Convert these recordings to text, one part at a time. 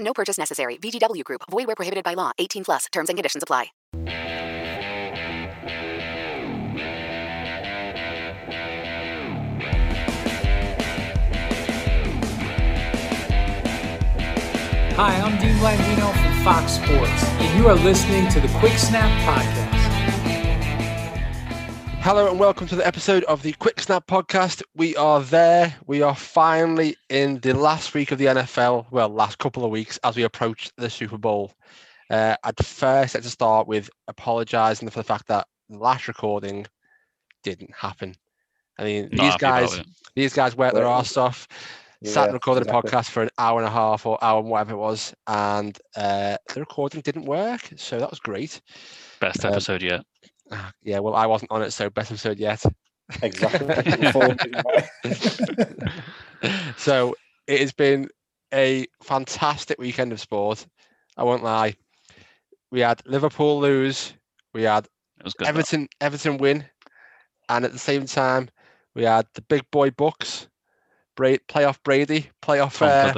No purchase necessary. VGW Group. Void where prohibited by law. 18 plus. Terms and conditions apply. Hi, I'm Dean Blandino from Fox Sports, and you are listening to the Quick Snap Podcast. Hello and welcome to the episode of the Quick Snap Podcast. We are there. We are finally in the last week of the NFL. Well, last couple of weeks as we approach the Super Bowl. Uh, I'd first like to start with apologising for the fact that the last recording didn't happen. I mean, Not these guys, these guys worked their Well, arse off. sat and recorded exactly. a podcast for an hour and a half or hour and whatever it was, and uh, the recording didn't work. So that was great. Best Um, episode yet. Ah, Yeah, well, I wasn't on it, so best episode yet. Exactly. Full reason why. so it has been a fantastic weekend of sport. I won't lie. We had Liverpool lose, we had It was good. that. Everton Everton win, and at the same time we had the big boy Bucks, Bra- playoff Brady, playoff uh,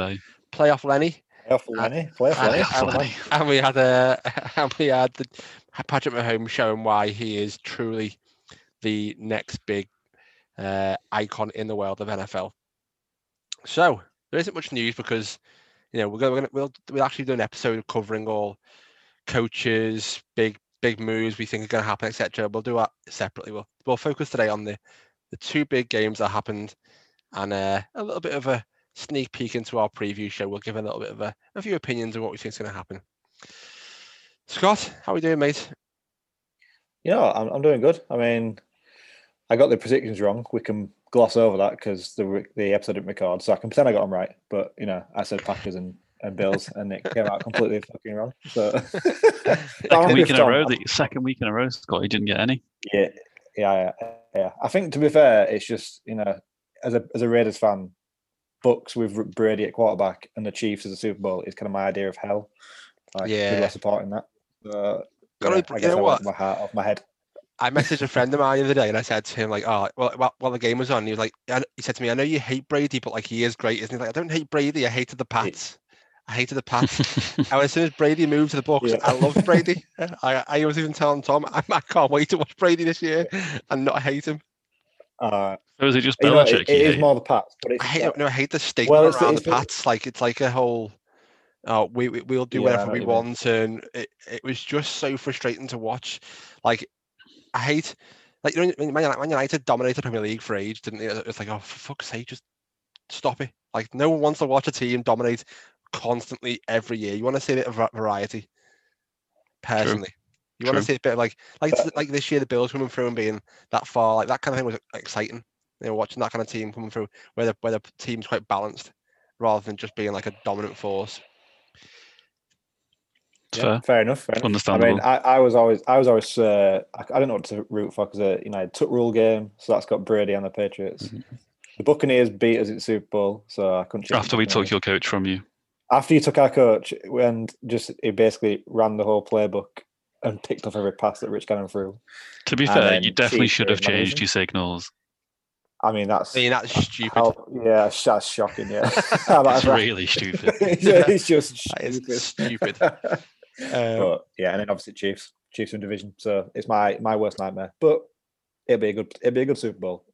playoff Lenny, Play off Lenny. Play off and, Lenny. Playoff and- Lenny. and we had uh, and we had the Patrick Mahomes showing why he is truly the next big uh, icon in the world of NFL. So there isn't much news because you know we're gonna, we're we're we'll actually do an episode covering all coaches, big big moves we think are going to happen, etc. We'll do that separately. We'll we'll focus today on the the two big games that happened and uh, a little bit of a sneak peek into our preview show. We'll give a little bit of a, a few opinions on what we think is going to happen. Scott, how are we doing, mate? You know, I'm, I'm doing good. I mean, I got the predictions wrong. We can gloss over that because the the episode didn't record, so I can pretend I got them right. But you know, I said Packers and, and Bills, and it came out completely fucking wrong. So But Second week in a row. The second week in a row, Scott. He didn't get any. Yeah, yeah, yeah, yeah. I think to be fair, it's just you know, as a as a Raiders fan, Bucks with Brady at quarterback and the Chiefs as a Super Bowl is kind of my idea of hell. Like, Yeah. people are supporting that. So, yeah, be- I you guess know I what? went my heart off my head. I messaged a friend of mine the other day and I said to him like, "Oh, well, while, while the game was on, he was like, he said to me, I know you hate Brady, but like he is great, isn't he? Like, I don't hate Brady, I hated the Pats. I hated the Pats. and as soon as Brady moved to the Bucks, Yeah. I loved Brady. I, I was even telling Tom, I, I can't wait to watch Brady this year and not hate him. Uh, So is it just you know, Belichick? it, it is more the Pats, but it's I hate, no, I hate the stigma Well, around it's the the- Pats. Like it's like a whole, oh, we, we we'll do Yeah, whatever we mean. want, and it, it was just so frustrating to watch. Like I hate, like you know, when Man United, dominated the Premier League for age, didn't they? It's like, oh, for fuck's sake, just stop it. Like no one wants to watch a team dominate constantly every year. You want to see a bit of variety. Personally, you want to see a bit of like, like like this year the Bills coming through and being that far, like that kind of thing was exciting. You know, watching that kind of team coming through, where the where the team's quite balanced, rather than just being like a dominant force. It's Yeah, fair. fair enough. Fair enough. I mean, I, I was always, I was always, uh, I, I don't know what to root for because uh, you know, tuck rule game, so that's got Brady and the Patriots. Mhm. The Buccaneers beat us at the Super Bowl, so I couldn't. After we took Buccaneers. your coach from you. after you took our coach and just he basically ran the whole playbook and picked off every pass that Rich Gannon threw. To be fair, you definitely should have changed amazing. your signals. I mean, that's I mean, that's stupid. how- yeah, that's shocking. Yeah, It's that's really stupid. yeah, it's just That is stupid. stupid. Um, but yeah, and then obviously Chiefs, Chiefs in division. So it's my my worst nightmare. But it'll be a good it'll be a good Super Bowl.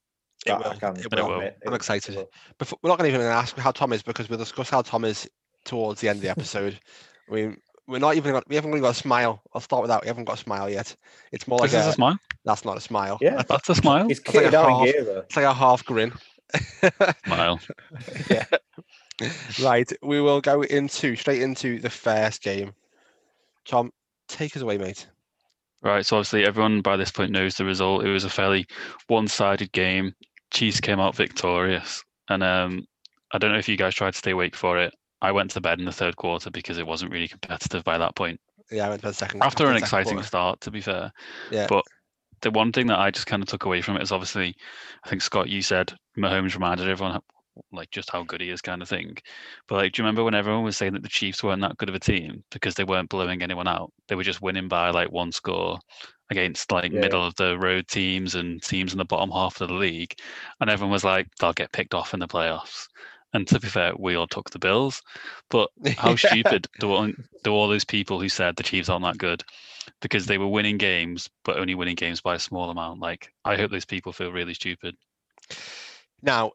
It will, I can it will. admit. I'm excited. it. Before, we're not going to even ask how Tom is because we'll discuss how Tom is towards the end of the episode. I mean, we're not even got, we haven't really got a smile. I'll start with that. We haven't got a smile yet. It's more like This is a, a smile. that's not a smile. Yeah, That's a smile. It's like a half- in gear though. It's like a half grin. Smile. Yeah. right, we will go into straight into the first game. Tom, take us away, mate. Right. So obviously everyone by this point knows the result. It was a fairly one-sided game. Chiefs came out victorious, and um, I don't know if you guys tried to stay awake for it. I went to bed in the third quarter because it wasn't really competitive by that point. Yeah, I went for the second. After the an exciting quarter. start, to be fair. Yeah. But the one thing that I just kind of took away from it is obviously, I think Scott, you said Mahomes reminded everyone like just how good he is, kind of thing. But like, do you remember when everyone was saying that the Chiefs weren't that good of a team because they weren't blowing anyone out? They were just winning by like one score against like Yeah. middle of the road teams and teams in the bottom half of the league, and everyone was like, they'll get picked off in the playoffs. And to be fair, we all took the Bills. But how stupid do all, do all those people who said the Chiefs aren't that good because they were winning games, but only winning games by a small amount? Like, I hope those people feel really stupid. Now,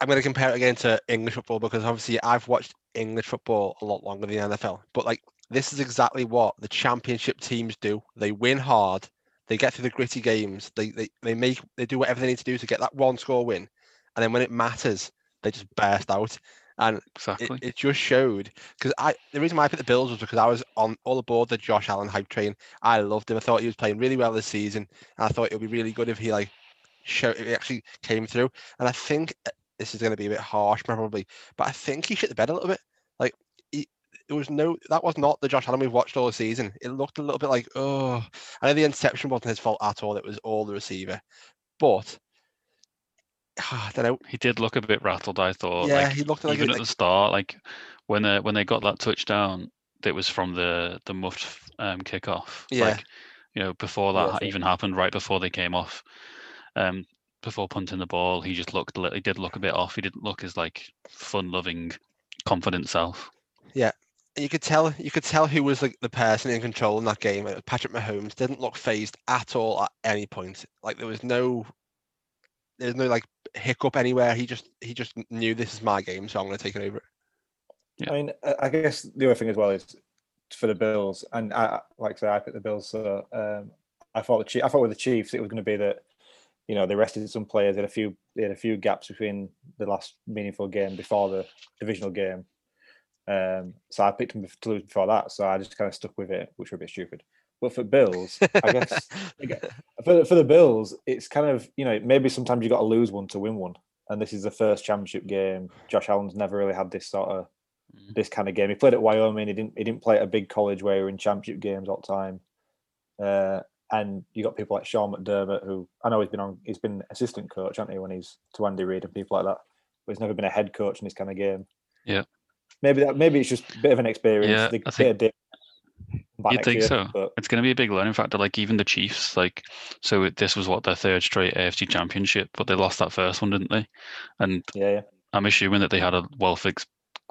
I'm going to compare it again to English football because obviously I've watched English football a lot longer than the NFL. But like, this is exactly what the championship teams do. They win hard. They get through the gritty games. They they they make they do whatever they need to do to get that one score win, and then when it matters, they just burst out. And it, Exactly. it just showed because I the reason why I picked the Bills was because I was on all aboard the Josh Allen hype train. I loved him. I thought he was playing really well this season, and I thought it would be really good if he like show if he actually came through. And I think uh, this is going to be a bit harsh probably, but I think he shit the bed a little bit. Like he, it was no that was not the Josh Allen we've watched all the season. It looked a little bit like oh, I know the interception wasn't his fault at all. It was all the receiver, but. I don't know. He did look a bit rattled, I thought. Yeah, like, he looked like, even at like the start, like when they when they got that touchdown, that was from the the muffed um, kickoff. Yeah. Like, you know, before that Yeah, even happened, right before they came off, um, before punting the ball, he just looked. a lit- He did look a bit off. He didn't look as like fun-loving, confident self. Yeah, you could tell you could tell who was like the person in control in that game. Patrick Mahomes didn't look phased at all at any point. Like there was no there's no like hiccup anywhere. He just he just knew this is my game, so I'm gonna take it over. Yeah. I mean, I- I guess the other thing as well is for the Bills, and I I- like I say, I picked the Bills. So um, I thought the Chief, I thought with the Chiefs, it was going to be that you know they rested some players. They had a few, they had a few gaps between the last meaningful game before the divisional game. Um, so I picked them to lose before that. So I just kind of stuck with it, which were a bit stupid. But for Bills, I guess for the, for the Bills, it's kind of you know maybe sometimes you got to lose one to win one, and this is the first championship game. Josh Allen's never really had this sort of Mm. this kind of game. He played at Wyoming. He didn't. He didn't play at a big college where you're in championship games all the time. Uh, and you got people like Sean McDermott, who I know he's been on. He's been assistant coach, hasn't he, when he's to Andy Reid and people like that. But he's never been a head coach in this kind of game. Yeah. Maybe that. Maybe it's just a bit of an experience. Yeah, They I think- of dip You'd think year, so. But It's going to be a big learning factor. Like even the Chiefs, like so it- this was what their third straight AFC Championship, but they lost that first one, didn't they? And yeah, yeah. I'm assuming that they had a wealth ex-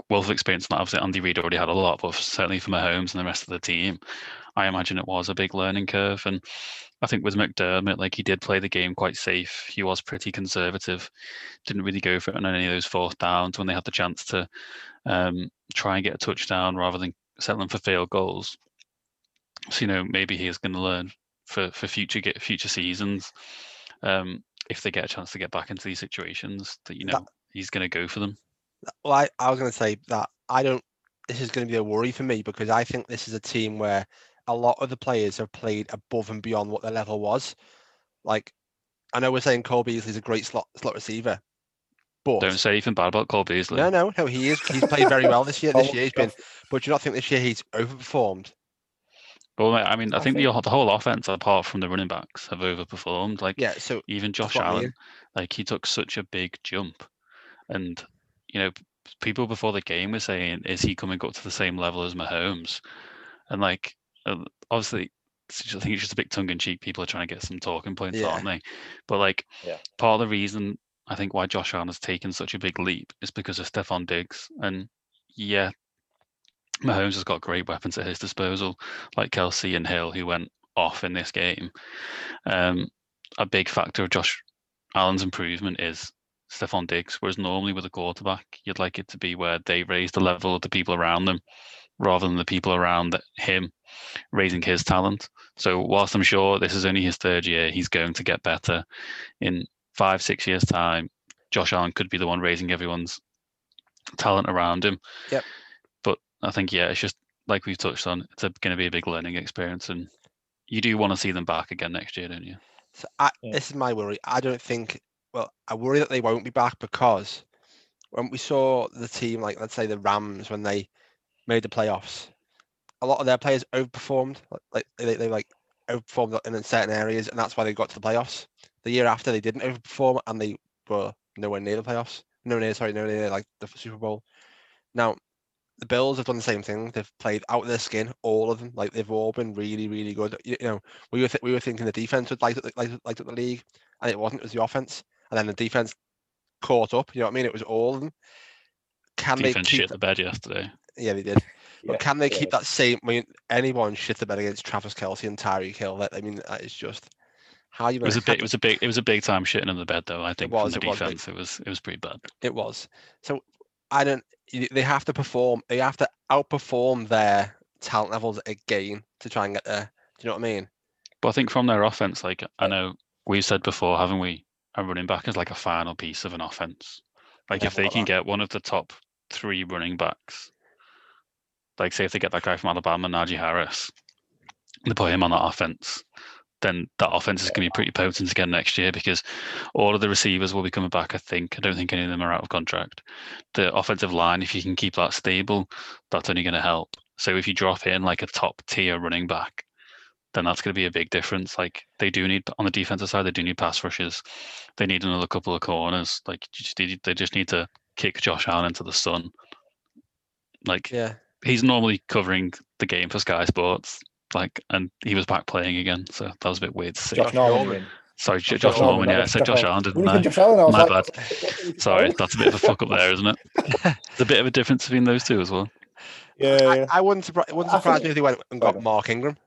wealth of experience. And obviously, Andy Reid already had a lot, but certainly for Mahomes and the rest of the team, I imagine it was a big learning curve. And I think with McDermott, like he did play the game quite safe. He was pretty conservative. Didn't really go for it on any of those fourth downs when they had the chance to um, try and get a touchdown rather than settling for field goals. So you know maybe he is going to learn for for future get future seasons. Um, if they get a chance to get back into these situations, that you know That- he's going to go for them. Well, I, I was going to say that I don't. This is going to be a worry for me because I think this is a team where a lot of the players have played above and beyond what their level was. Like, I know we're saying Cole Beasley's a great slot slot receiver, but Don't say anything bad about Cole Beasley. no, no, no, he is. He's played very well this year. This Oh, year he's been. But do you not think this year he's overperformed? Well, I mean, I I think the, think- the whole offense, apart from the running backs, have overperformed. Like Yeah. So even Josh what I. Allen, like he took such a big jump, and you know people before the game were saying, "Is he coming up to the same level as Mahomes?" And like, obviously, I think it's just a bit tongue in cheek. People are trying to get some talking points, Yeah. aren't they? But like, Yeah. part of the reason I think why Josh Allen has taken such a big leap is because of Stefon Diggs. And yeah, Mahomes has got great weapons at his disposal, like Kelce and Hill, who went off in this game. Um, a big factor of Josh Allen's improvement is Stefon Diggs, whereas normally with a quarterback, you'd like it to be where they raise the level of the people around them rather than the people around him raising his talent. So whilst I'm sure this is only his third year, he's going to get better. In five, six years' time, Josh Allen could be the one raising everyone's talent around him. Yep. But I think yeah, it's just like we've touched on, it's going to be a big learning experience, and you do want to see them back again next year, don't you? So I, Yeah. this is my worry. I don't think. Well, I worry that they won't be back because when we saw the team, like let's say the Rams, when they made the playoffs, a lot of their players overperformed. like- they, they like overperformed in certain areas, and that's why they got to the playoffs. The year after, they didn't overperform, and they were nowhere near the playoffs. Nowhere near, sorry, nowhere near like the Super Bowl. Now, the Bills have done the same thing. They've played out of their skin, all of them. Like they've all been really, really good. You, you know, we were th- we were thinking the defense would like like like the league, and it wasn't. It was the offense, and then the defense caught up. You know what I mean? It was all of them. Can Defense they keep? shit the bed yesterday. Yeah, they did. Yeah, But can they keep that same? I mean, anyone shit the bed against Travis Kelce and Tyreek Hill. That I mean, that is just how you. It was a big, it was a big, it was a big time shitting in the bed though. I think was, from the it was defense, it was, it was pretty bad. It was. So I don't. They have to perform. They have to outperform their talent levels again to try and get there. Do you know what I mean? But I think from their offense, like I know we've said before, haven't we? A running back is like a final piece of an offense. Like if they can get one of the top three running backs, like say if they get that guy from Alabama, Najee Harris, they put him on that offense, then that offense is going to be pretty potent again next year because all of the receivers will be coming back. I think I don't think any of them are out of contract. The offensive line, if you can keep that stable, that's only going to help. So if you drop in like a top tier running back, then that's going to be a big difference. Like they do need on the defensive side, they do need pass rushes. They need another couple of corners. Like they just need to kick Josh Allen into the sun. Like Yeah. He's normally covering the game for Sky Sports. Like, and he was back playing again, so that was a bit weird to see. Josh Norman. Norman. you mean? Sorry, Josh Josh Norman. that Yeah, I said Josh Allen. Allen, didn't you I? Josh Allen, I My like, bad. what- what are you Sorry, that's a bit of a fuck up there, isn't it? There's a bit of a difference between those two as well. Yeah, yeah. I, I wouldn't surprise. It wouldn't surprise me if they went and got. Mark Ingram.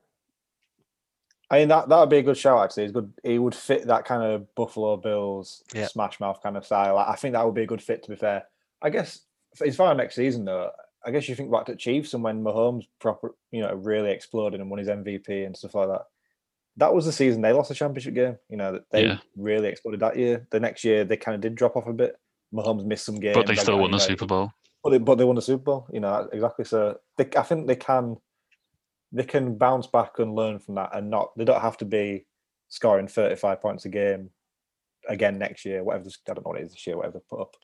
I mean that that would be a good show actually. He's good. He would fit that kind of Buffalo Bills Yeah. smash mouth kind of style. I think that would be a good fit. To be fair, I guess as far as next season though, I guess you think back to Chiefs and when Mahomes proper, you know, really exploded and won his MVP and stuff like that. That was the season they lost the championship game. You know, that they Yeah. really exploded that year. The next year they kind of did drop off a bit. Mahomes missed some games, But they still won the Super Bowl. But they, but they won the Super Bowl. You know exactly. So they, I think they can they can bounce back and learn from that, and not they don't have to be scoring thirty five points a game again next year. Whatever this, I don't know what it is this year. Whatever they put up.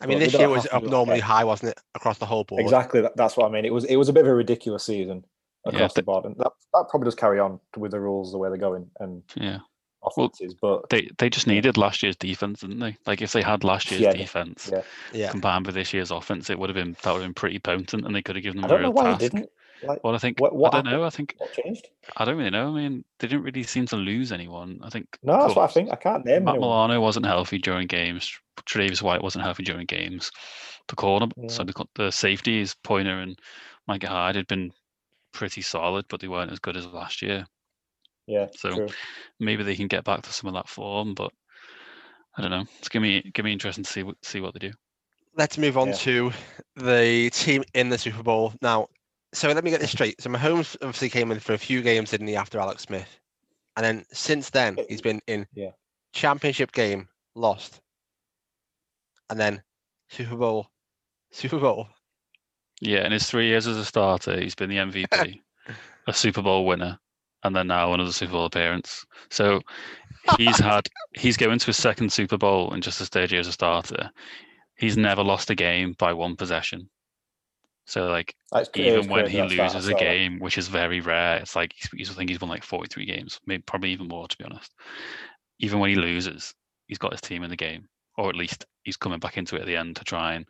I mean, But this year was have to do that. abnormally high, wasn't it, across the whole board? Exactly. That's what I mean. It was it was a bit of a ridiculous season Yeah, across the board, and that that probably does carry on with the rules the way they're going and Yeah. offenses. but They they just needed last year's defense, didn't they? Like if they had last year's Yeah, defense yeah. Yeah. combined with this year's offense, it would have been that would have been pretty potent, and they could have given them a don't know real why task. they didn't. Like, Well, I think what- what I don't know. I think what changed? I don't really know. I mean, they didn't really seem to lose anyone. I think No, that's what I think. I can't name Matt anyone. Milano wasn't healthy during games. Tre'Davious White wasn't healthy during games. The corner, so the, co- the safeties, Pointer and Micah Hyde had been pretty solid, but they weren't as good as last year. Yeah, So true. maybe they can get back to some of that form, but I don't know. It's gonna be gonna be interesting to see what see what they do. Let's move on Yeah. to the team in the Super Bowl now. So let me get this straight. So Mahomes obviously came in for a few games, didn't he, after Alex Smith, and then since then he's been in yeah. championship game, lost, and then Super Bowl, Super Bowl. Yeah, in his three years as a starter, he's been the MVP, a Super Bowl winner, and then now another Super Bowl appearance. So he's had he's going to his second Super Bowl in just his third year as a starter. He's never lost a game by one possession. So like That's cra- it was even when crazy, he that loses a saw that. game, which is very rare, it's like he's, he's I think he's won like 43 games, maybe probably even more to be honest. Even when he loses, he's got his team in the game, or at least he's coming back into it at the end to try and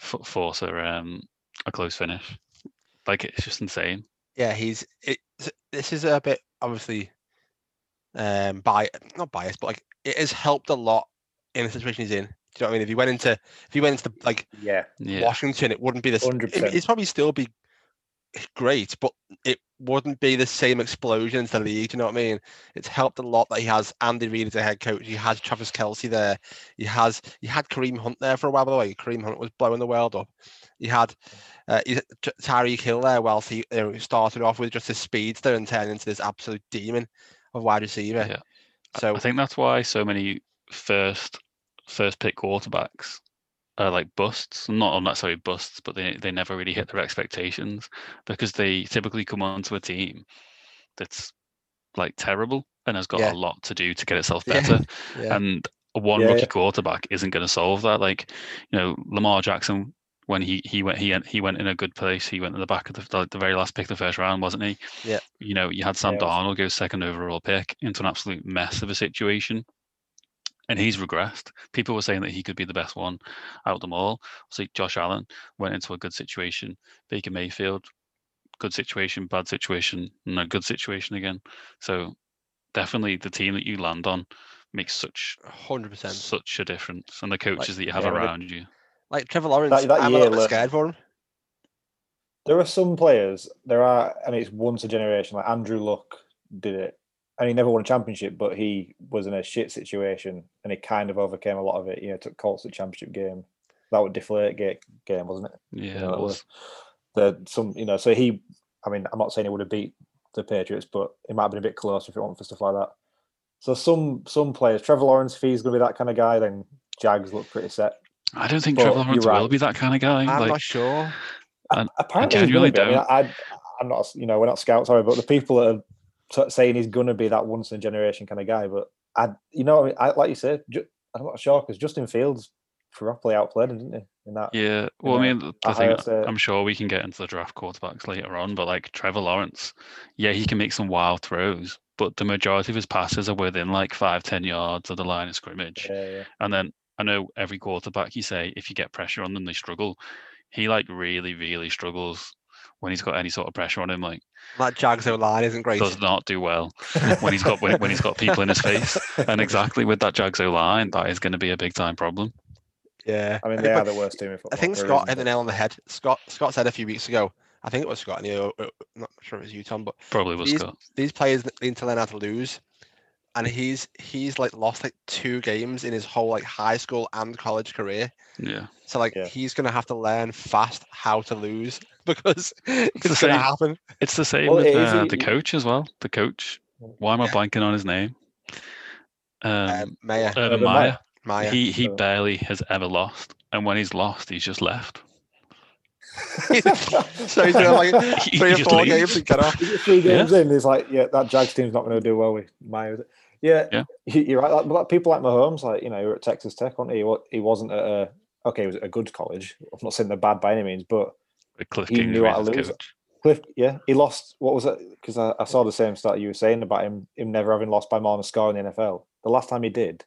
f- force a um a close finish. Like it's just insane. Yeah, he's it. This is a bit obviously um by not biased, but like it has helped a lot in the situation he's in. Do you know what I mean? If he went into if he went into like Yeah, Yeah. Washington, it wouldn't be the same. 100%. It'd probably still be great, but it wouldn't be the same explosion into the league. Do you know what I mean? It's helped a lot that he has Andy Reid as a head coach. He has Travis Kelce there. He has he had Kareem Hunt there for a while. By the way, Kareem Hunt was blowing the world up. He had uh, he, T- Tyreek Hill there. Whilst he you know, started off with just a speedster and turned into this absolute demon of wide receiver. Yeah. So I think that's why so many first first pick quarterbacks are like busts. Not necessarily busts, but they they never really hit their expectations because they typically come onto a team that's like terrible and has got Yeah. a lot to do to get itself better. yeah, And one Yeah, rookie yeah. quarterback isn't going to solve that. Like, you know, Lamar Jackson when he he went he he went in a good place. He went in the back of the the very last pick of the first round, wasn't he? Yeah. You know, you had Sam Yeah. Darnold go second overall pick into an absolute mess of a situation. And he's regressed. People were saying that he could be the best one out of them all. So Josh Allen went into a good situation. Baker Mayfield, good situation, bad situation, and a good situation again. So definitely the team that you land on makes such hundred percent. such a difference, and the coaches that you have yeah, when it- around you. Like Trevor Lawrence, that I'm a little bit scared for him. there are some players. There are, and it's once a generation. Like Andrew Luck did it, and he never won a championship, but he was in a shit situation, and he kind of overcame a lot of it. You know, took Colts to the championship game. That would deflate ga- game, wasn't it? Yeah, know, it it was. the some you know so he i mean i'm not saying he would have beat the patriots but it might have been a bit closer if it wasn't for stuff like that so some some players trevor lawrence if he's going to be that kind of guy then jags look pretty set I don't think But Trevor you're Lawrence will be that kind of guy. I'm like, not sure. And apparently he's genuinely gonna be. I mean, I, i'm not you know we're not scouts sorry but the people that are t- saying he's going to be that once in a generation kind of guy but i you know I, mean, I like you said ju- i'm not sure because justin fields properly outplayed him didn't he in that Yeah, well, I mean, the, the I thing, uh, I'm sure we can get into the draft quarterbacks later on, but like Trevor Lawrence, yeah, he can make some wild throws, but the majority of his passes are within like five, ten yards of the line of scrimmage. yeah, yeah. And then I know every quarterback you say, if you get pressure on them, they struggle. He like really, really struggles when he's got any sort of pressure on him. Like That Jags O line isn't great. does not do well when he's got when, when he's got people in his face. And exactly with that Jags O line, that is going to be a big time problem. Yeah, i mean I they are the worst team in football I think Scott reason, hit the nail on the head. Scott Scott said a few weeks ago. I think it was Scott. And you know, uh, not sure if it was you, Tom, but Probably was He's- Scott. these players need to learn how to lose. And he's he's like lost like two games in his whole like high school and college career. Yeah. So like Yeah. he's gonna have to learn fast how to lose because the it's gonna same. happen. It's the same Well, with it is, uh, the coach as well. The coach. Why am I Yeah. blanking on his name? Um, Um, Maya, Urban Urban Meyer. Meyer. Maya. He he So- barely has ever lost, and when he's lost, he's just left. so he's doing like He three or four leaves. games and get off. three games in, he's like, yeah, that Jags team's not going to do well with Maya. Is it? Yeah, Yeah. you- you're right. Like, but like people like Mahomes, like you know, he were at Texas Tech, wasn't he? He wasn't at a okay, he was at a good college. I'm not saying they're bad by any means, but Cliff He knew how to lose. coach. Cliff, yeah, he lost. What was it? Because I, I saw the same stat you were saying about him, him never having lost by more than a score in the NFL. The last time he did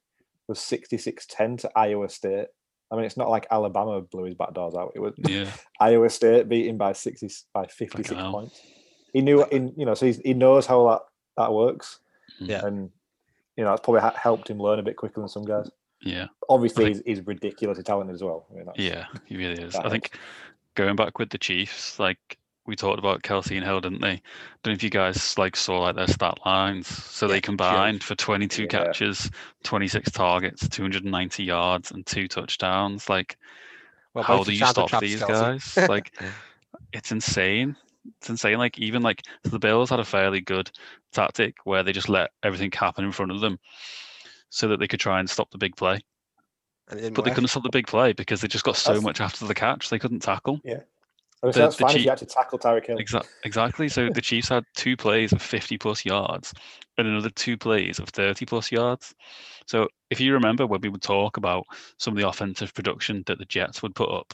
was 66-10 to Iowa State. I mean, it's not like Alabama blew his back doors out. It was Yeah, Iowa State beat him by sixty by fifty six points. He knew, in you know, so he's, he knows how that that works. Hmm. Yeah. and you know that's probably ha- helped him learn a bit quicker than some guys. yeah, Obviously, think- he's, he's ridiculously talented as well. I mean, yeah. He really is. I think going back with the Chiefs, like we talked about Kelce and Hill, didn't they? I Don't know if you guys like saw like their stat lines. So Yeah, they combined for 22 Yeah. catches, 26 targets, 290 yards, and two touchdowns. Like, Well, how do you stop these Kelce. guys? Like, it's insane. It's insane. Like, even like so the Bills had a fairly good tactic where they just let everything happen in front of them, so that they could try and stop the big play. And it didn't But they couldn't stop the big play because they just got so That's- much after the catch they couldn't tackle. I mean, the- that's the fine if Chief- you actually tackle Tyreek Hill. Exa- exactly. So the Chiefs had two plays of 50 plus yards and another two plays of 30 plus yards. So if you remember when we would talk about some of the offensive production that the Jets would put up,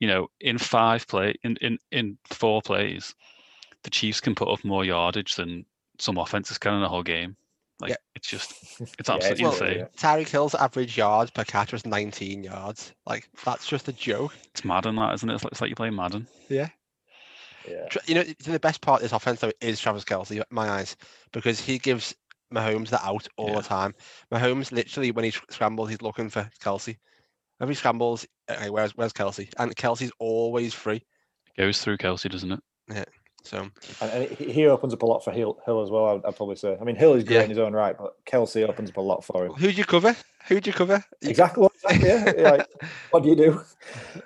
you know, in five play in in, in four plays, the Chiefs can put up more yardage than some offenses can in a whole game. Like Yeah. it's just it's Yeah, absolutely it's- insane. yeah. Tyreek Hill's average yards per catch was 19 yards. Like that's just a joke. It's Madden, that isn't it? It's like, it's like you play Madden. Yeah. Tra- You know, the best part of this offense though is Travis Kelce, in my eyes, because he gives Mahomes the out all Yeah. the time. Mahomes literally, when he scrambles, he's looking for Kelce. When he scrambles, okay, where's where's Kelce? And Kelce's always free. Goes through Kelce, doesn't it? Yeah. So And, and he he opens up a lot for Hill, Hill as well. I'd, I'd probably say. I mean, Hill is great Yeah. in his own right, but Kelce opens up a lot for him. who'd you cover? Who'd you cover? Exactly. what- exactly yeah. Yeah, Like, what do you do?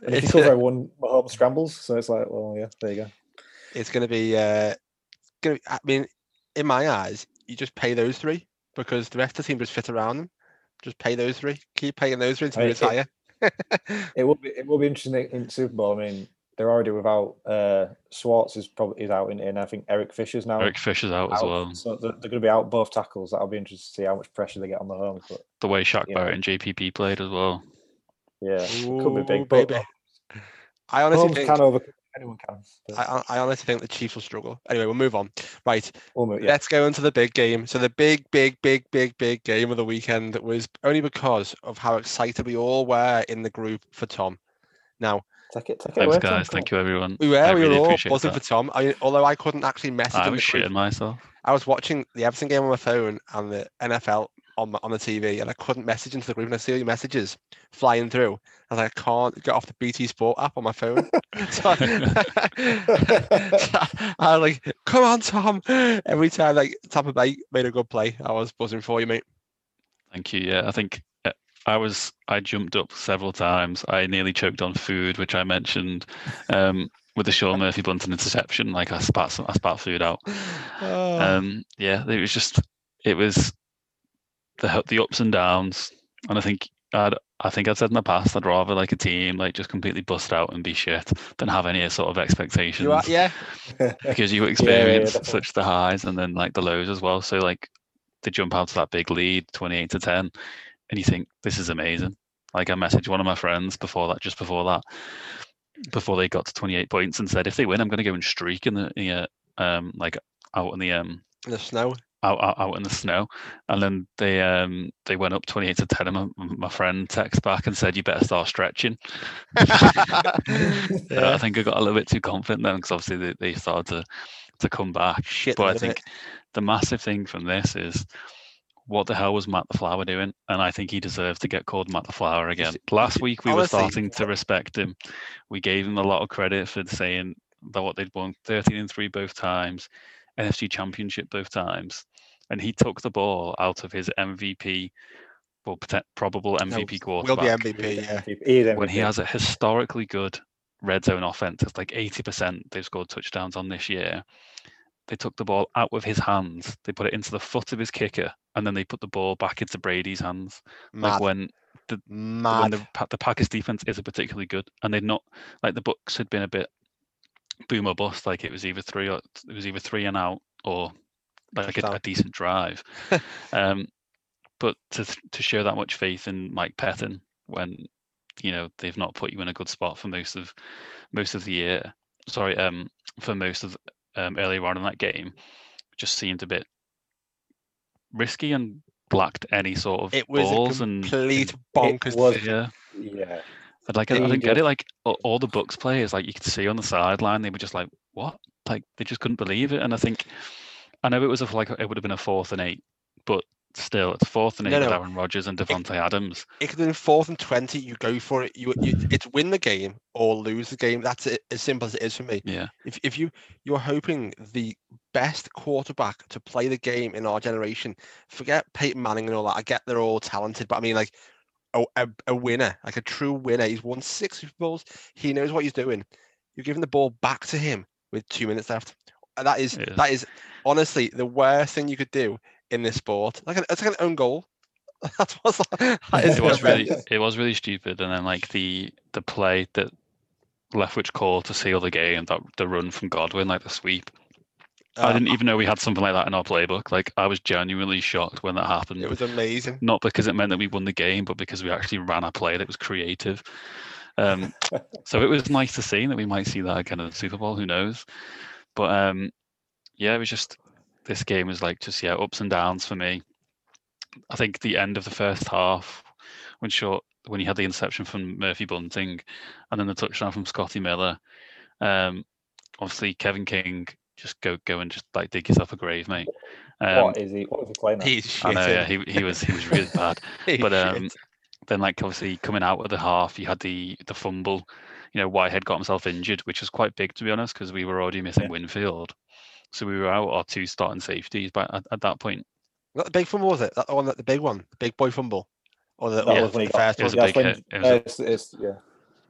And if you It's, cover uh, everyone, Mahomes scrambles. So it's like, well, yeah, there you go. it's going to be uh gonna I mean in my eyes you just pay those three because the rest of the team just fit around them just pay those three keep paying those three until I they mean, it- retire It will be it will be interesting in Super Bowl. I mean, they're already without uh Schwartz is probably is out in, and I think Eric Fisher's now Eric Fisher's out, as well. So they're, they're going to be out both tackles. That'll be interesting to see how much pressure they get on Mahomes. But The way Shaq Yeah. Barrett and JPP played as well. yeah, it could be big. But baby. i honestly Mahomes think can overcome anyone can. but I, I I honestly think the chiefs will struggle anyway we'll move on right we'll move- yeah. let's go into the big game so the big big big big big game of the weekend was only because of how excited we all were in the group for tom now Take it, take it Thanks, away, guys. Tom. Thank you, everyone. we were I we really were all appreciate buzzing that. for tom I, although i couldn't actually message I him was the shitting myself. I was watching the Everton game on my phone and the NFL on on the TV, and I couldn't message into the group. And I see all your messages flying through. I was like, I can't get off the BT Sport app on my phone. so, I, I was like, come on, Tom. Every time like Tampa Bay made a good play, I was buzzing for you, mate. Thank you. Yeah, I think uh, I was. I jumped up several times. I nearly choked on food, which I mentioned um, with the Sean Murphy Bunting interception. Like I spat, some, I spat food out. Oh, Um, yeah, it was just. It was the the ups and downs, and I think I'd. I think I'd said in the past I'd rather like a team like just completely bust out and be shit than have any sort of expectations you are, yeah. because you yeah, experience such the highs and then like the lows as well. So like they jump out to that big lead, twenty eight to ten, and you think this is amazing. Like I messaged one of my friends before that, just before that, before they got to twenty eight points, and said if they win, I'm going to go and streak in the, in the um like out in the um In the snow. Out, out out in the snow, and then they um they went up twenty eight to ten, and my, my friend texted back and said you better start stretching. Uh, I think I got a little bit too confident then because obviously they, they started to to come back. Shit, but I think it. the massive thing from this is what the hell was Matt the Flower doing? And I think he deserves to get called Matt the Flower again. Last week we were starting to respect him. We gave him a lot of credit for saying that what they'd won 13 and 3 both times, NFC championship both times. And he took the ball out of his MVP, well, poten- probable No, MVP Will be MVP, yeah. He when he has a historically good red zone offense, it's like 80% they've scored touchdowns on this year. They took the ball out with his hands, they put it into the foot of his kicker, and then they put the ball back into Brady's hands. Mad. Like when when Mad. the Pa- the Packers defense isn't particularly good, and they'd not like the Bucks had been a bit boom or bust. Like it was either three or it was either three and out or like a, a decent drive. um, but to to show that much faith in Mike Pettine when you know they've not put you in a good spot for most of most of the year. Sorry, um, for most of um, earlier on in that game, just seemed a bit risky and lacked any sort of it was balls a and complete it bonkers was- yeah. Yeah. But like I, I didn't get it. Like all, all the Bucks players, like you could see on the sideline, they were just like, "What?" Like they just couldn't believe it. And I think, I know it was a, like it would have been a fourth and eight, but still, it's fourth and eight No, with no. Aaron Rodgers and Davante Adams. it could have been fourth and 20 you go for it you, you it's win the game or lose the game that's it, as simple as it is for me Yeah, if, if you you're hoping the best quarterback to play the game in our generation forget Peyton Manning and all that I get they're all talented but I mean like a, a, a winner like a true winner he's won six Super Bowls he knows what he's doing you're giving the ball back to him with two minutes left that is Yeah. that is honestly the worst thing you could do in this sport like an, it's like an own goal that's what's that is it was really it was really stupid. And then like the the play that Leftwich called to seal the game, that the run from Godwin, like the sweep. I Uh, didn't even know we had something like that in our playbook. Like I was genuinely shocked when that happened. It was amazing. not because it meant that we won the game, but because we actually ran a play that was creative. Um, so it was nice to see that we might see that again in the Super Bowl. Who knows? But um, yeah, it was just this game was like just yeah ups and downs for me. I think the end of the first half, when short when he had the interception from Murphy Bunting, and then the touchdown from Scotty Miller. Um, obviously, Kevin King just go go and just like dig yourself a grave, mate. Um, what is he? What was he playing? At? He's shit. I know, yeah, he he was he was really bad. He's but um, shit. then like obviously coming out of the half, you had the the fumble. You know, Whitehead got himself injured, which was quite big to be honest, because we were already missing Yeah. Winfield, so we were out our two starting safeties. But at, at that point, Not the big fumble was it? That the one, that the big one, the big boy fumble, or the, or Yeah, when he the first It was one? a yeah, big when- hit. It was uh, a- it's, it's, yeah.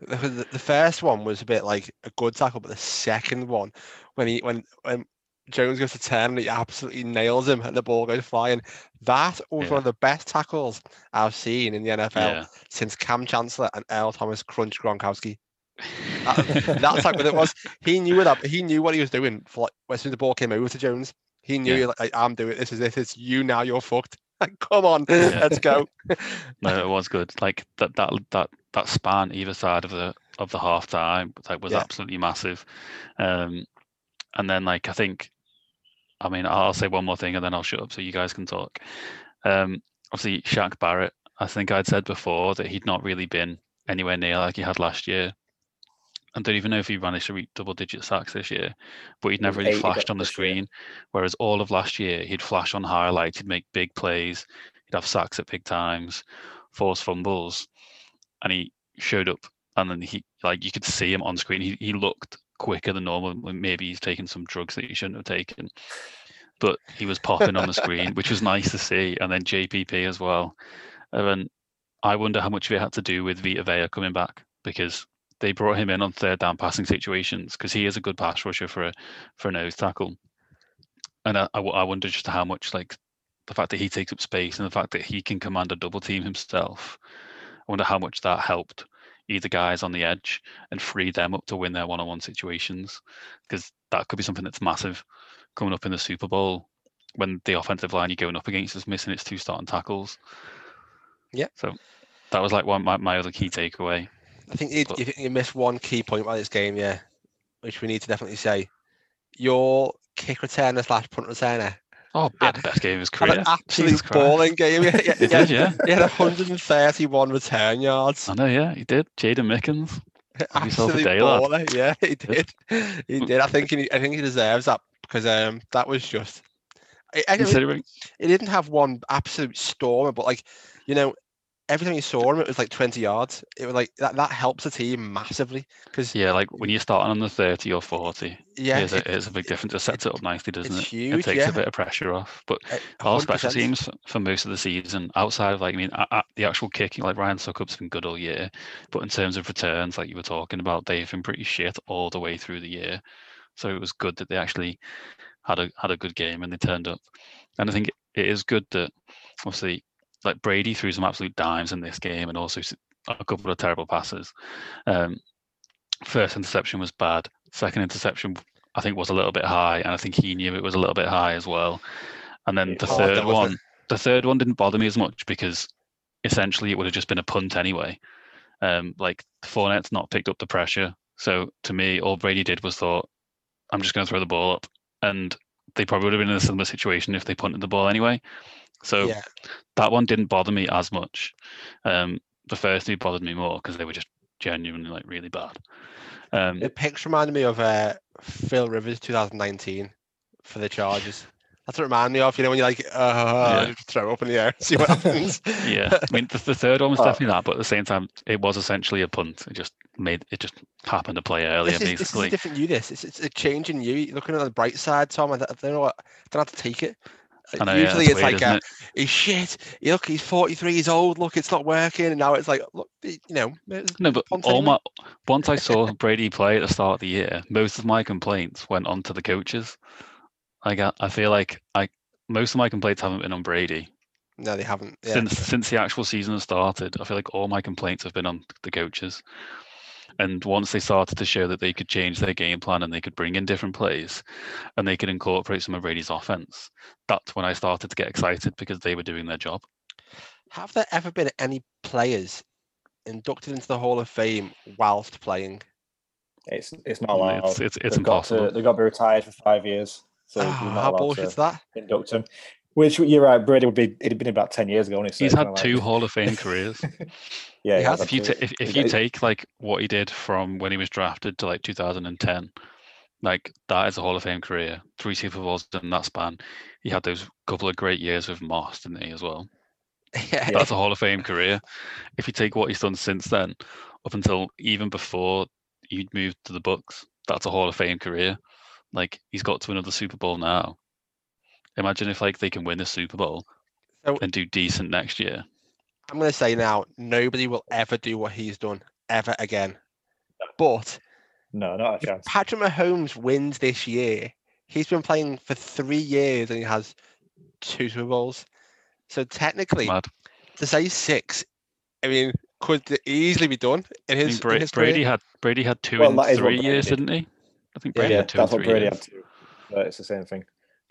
the, the- the first one was a bit like a good tackle, but the second one, when he when when Jones goes to turn and he absolutely nails him and the ball goes flying, that was Yeah. one of the best tackles I've seen in the NFL yeah, since Kam Chancellor and Earl Thomas Crunch Gronkowski. That- That's like what it was. He knew it up. He knew what he was doing. For like, as soon as the ball came over to Jones, he knew Yeah. like, like, I'm doing it. This is it. It's you now. You're fucked. Like, come on, Yeah. let's go. no, it was good. Like that that that that span either side of the of the half time like was Yeah. absolutely massive. Um, and then like I think, I mean, I'll say one more thing and then I'll shut up so you guys can talk. Um, obviously, Shaq Barrett. I think I'd said before that he'd not really been anywhere near like he had last year. I don't even know if he managed to reach double digit sacks this year, but he'd never really flashed on the this year. screen. Whereas all of last year, he'd flash on highlights, he'd make big plays, he'd have sacks at big times, force fumbles, and he showed up. And then he, like, you could see him on screen. He, he looked quicker than normal. Maybe he's taken some drugs that he shouldn't have taken, but he was popping on the screen, which was nice to see. And then JPP as well. And I wonder how much of it had to do with Vita Vea coming back because they brought him in on third down passing situations because he is a good pass rusher for a for a nose tackle. And i i wonder just how much like the fact that he takes up space and the fact that he can command a double team himself. I wonder how much that helped either guys on the edge and free them up to win their one-on-one situations because that could be something that's massive coming up in the Super Bowl when the offensive line you're going up against is missing its two starting tackles. Yeah. So that was like one my, my other key takeaway. I think you, you, you missed one key point about this game, yeah, which we need to definitely say. Your kick returner slash punt returner Oh, he had Ah, best game of his career. an absolute balling game. Yeah, yeah, He yeah. did, yeah. He had 131 return yards. I know, yeah, he did. Jaydon Mickens. Have yourself a Absolute day, lad. baller. Yeah, he did. He did. I think he, I think he deserves that because um that was just. I, Considering, he didn't have one absolute stormer, but like, you know, every time you saw him, it was like 20 yards. It was like that. That helps the team massively because yeah, like when you're starting on the 30 or 40, yeah, it is, a, it- it is a big difference. It sets it up nicely, doesn't it's it? huge, it takes yeah. a bit of pressure off. But a our hundred special teams for, most of the season, outside of like, I mean, a- a- the actual kicking, like Ryan Succop's been good all year, but in terms of returns, like you were talking about, they've been pretty shit all the way through the year. So it was good that they actually had a had a good game and they turned up. And I think it is good that obviously, like Brady threw some absolute dimes in this game and also a couple of terrible passes. Um, first interception was bad. Second interception, I think, was a little bit high, and I think he knew it was a little bit high as well. And then the was, third one, the third one didn't bother me as much because essentially it would have just been a punt anyway. Um, like Fournette's not picked up the pressure, so to me, all Brady did was thought, "I'm just going to throw the ball up," and they probably would have been in a similar situation if they punted the ball anyway. So yeah, that one didn't bother me as much. Um, the first two bothered me more because they were just genuinely like really bad. Um, the picks reminded me of uh, Phil Rivers 2019 for the Chargers. That's what it reminded me of. You know when you're like, uh, Yeah. throw up in the air, see what happens. yeah, I mean the, the third one was Oh. definitely that, but at the same time, it was essentially a punt. It just made it just happened to play earlier, This is, this is basically. different you. This it's, it's a change in you. You're looking at the bright side, Tom. I, don't- I don't know. What, I don't have to take it. I know, Usually that's it's weird, like, uh, it? he's shit. Look, he's 43 years old. Look, it's not working. And now it's like, look, you know. No, but all my once I saw Brady play at the start of the year, most of my complaints went on to the coaches. I, I feel like I most of my complaints haven't been on Brady No, they haven't. Yeah. since since the actual season has started. I feel like all my complaints have been on the coaches. And once they started to show that they could change their game plan and they could bring in different plays and they could incorporate some of Brady's offense, that's when I started to get excited because they were doing their job. Have there ever been any players inducted into the Hall of Fame whilst playing? It's it's not No, allowed. it's- it's- it's they've got impossible. to, they've got to be retired for five years. So you're Ah, not how allowed bullshit's to that? induct them. Which you're right, Brady would be. It'd been about ten years ago. Only, so He's had kinda two Hall of Fame careers. Yeah, He he has. has if you had ta- if, if you take like what he did from when he was drafted to like 2010, like that is a Hall of Fame career. Three Super Bowls in that span. He had those couple of great years with Moss, didn't he, as well? Yeah. That's a Hall of Fame career. If you take what he's done since then, up until even before he'd moved to the Bucks, that's a Hall of Fame career. Like he's got to another Super Bowl now. Imagine if like they can win the Super Bowl So- and do decent next year. I'm going to say now, nobody will ever do what he's done ever again. But No, not a if chance. Patrick Mahomes wins this year, he's been playing for three years and he has two Super Bowls. So technically, Mad. to say six, I mean, could easily be done in I his, mean, Bra- in his Brady career. had Brady had two Well, in that is what three years, did. didn't he? I think Brady yeah, had two in that's what Brady years. had too. But it's the same thing.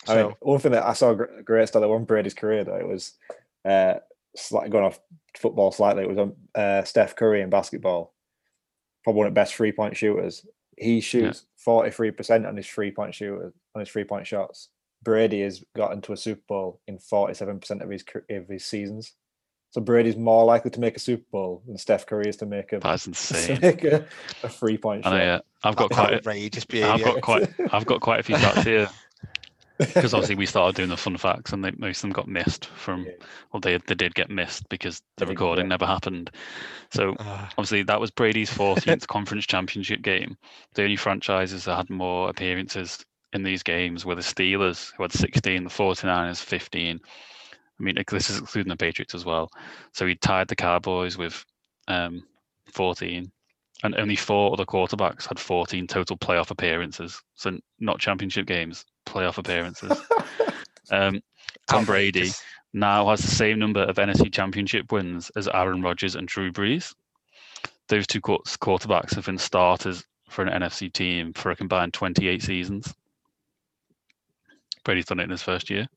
I So mean, one thing that I saw gr- great start that won Brady's career though it was uh, slight, going off football slightly. It was on uh, Steph Curry in basketball, probably one of the best three point shooters. He shoots forty three percent on his three point shooter on his three point shots. Brady has got into a Super Bowl in forty seven percent of his of his seasons. So Brady's more likely to make a Super Bowl than Steph Curry is to make a That's to insane. make a, a three point shot. I, uh, I've got quite, a, outrageous I've got quite, I've got quite a few stats here because obviously we started doing the fun facts and they, most of them got missed from, Yeah. well, they they did get missed because the recording never happened. So Ah, obviously that was Brady's 14th conference championship game. The only franchises that had more appearances in these games were the Steelers, who had 16, the 49ers 15. I mean, this is excluding the Patriots as well. So he tied the Cowboys with um, 14, and only four other quarterbacks had 14 total playoff appearances. So not championship games, playoff appearances. um, Tom Brady now has the same number of NFC Championship wins as Aaron Rodgers and Drew Brees. Those two quarterbacks have been starters for an NFC team for a combined 28 seasons. Brady's done it in his first year.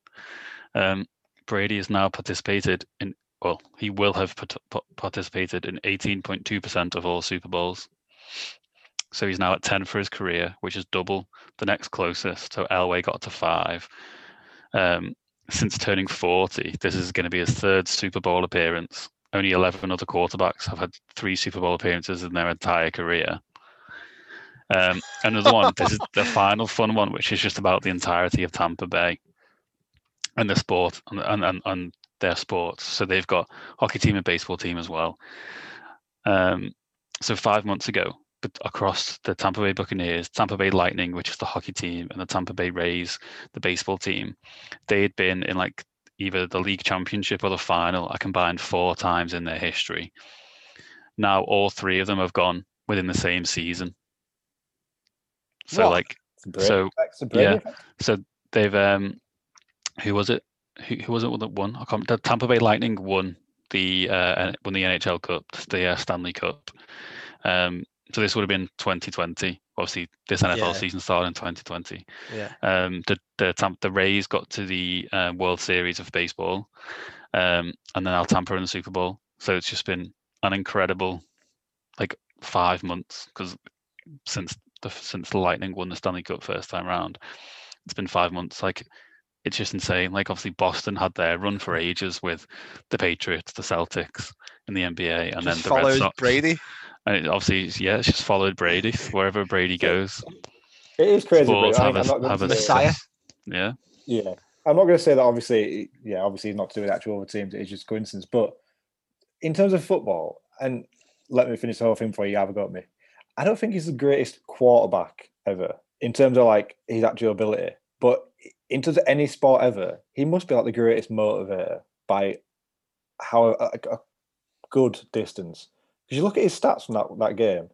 Um, Brady has now participated in, well, he will have part- pa- participated in 18.2% of all Super Bowls. So he's now at 10 for his career, which is double the next closest. So Elway got to five. Um, since turning 40, this is going to be his third Super Bowl appearance. Only 11 other quarterbacks have had three Super Bowl appearances in their entire career. Um, another one, this is the final fun one, which is just about the entirety of Tampa Bay and the sport and, and, and, and their sports. So they've got hockey team and baseball team as well. Um, so five months ago, but across the Tampa Bay Buccaneers, Tampa Bay Lightning, which is the hockey team, and the Tampa Bay Rays, the baseball team, they had been in like either the league championship or the final a combined four times in their history. Now all three of them have gone within the same season. So What? like It's a Brady so, effect, it's a Brady yeah. so they've um who was it? Who, who was it that won? I can't, the Tampa Bay Lightning won the uh won the NHL Cup, the uh, Stanley Cup. Um so this would have been 2020. Obviously, this NFL Yeah. season started in 2020. Yeah. Um, the the Tam- the Rays got to the uh, World Series of baseball, um, and then now Tampa in the Super Bowl. So it's just been an incredible, like five months because since the since the Lightning won the Stanley Cup first time round, it's been five months. Like it's just insane. Like obviously Boston had their run for ages with the Patriots, the Celtics in the NBA, and Just then the Red Sox. Brady. And it obviously, yeah, it's just followed Brady wherever Brady goes. It is crazy. Sports Brady. Have mean, I'm a- not have a to say, Messiah. Yeah, yeah, I'm not going to say that. Obviously, yeah, obviously he's not to do with actual other teams. It's just coincidence. But in terms of football, and let me finish the whole thing before you have a go at me. I don't think he's the greatest quarterback ever in terms of like his actual ability. But in terms of any sport ever, he must be like the greatest motivator by how a, a good distance. Because you look at his stats from that, that game,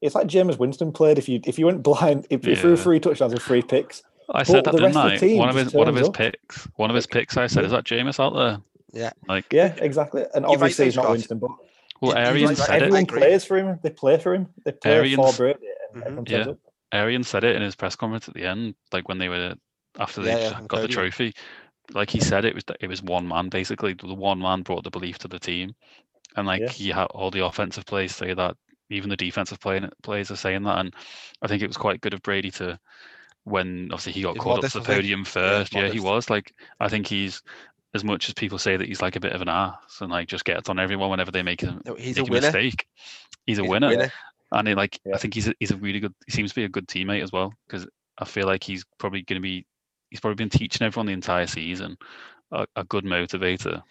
it's like Jameis Winston played. If you if you went blind, if you threw three touchdowns and three picks, I said that, the didn't rest of the team One of his one of his up. picks. One of his picks. I said, "Is that Jameis out there?" Yeah. Like, yeah, exactly. And You're obviously there, he's not Scott. Winston, but well, Yeah, you're Arian right, said I it. everyone plays for him. They play for him. They play for Arians- Brady. And Mhm. Yeah. Arian said it in his press conference at the end, like when they were after they Yeah, yeah, got the trophy. Like he said, it was it was one man basically. The one man brought the belief to the team, and like Yeah. he had all the offensive plays say that. Even the defensive play, players are saying that, and I think it was quite good of Brady to when obviously he got He's called up to the podium first. Yeah, he was. Like I think he's as much as people say that he's like a bit of an ass and like just gets on everyone whenever they make a, No, he's a a mistake. He's a He's winner. And he, like Yeah. I think he's a, he's a really good. He seems to be a good teammate as well because I feel like he's probably going to be. He's probably been teaching everyone the entire season. A, a good motivator,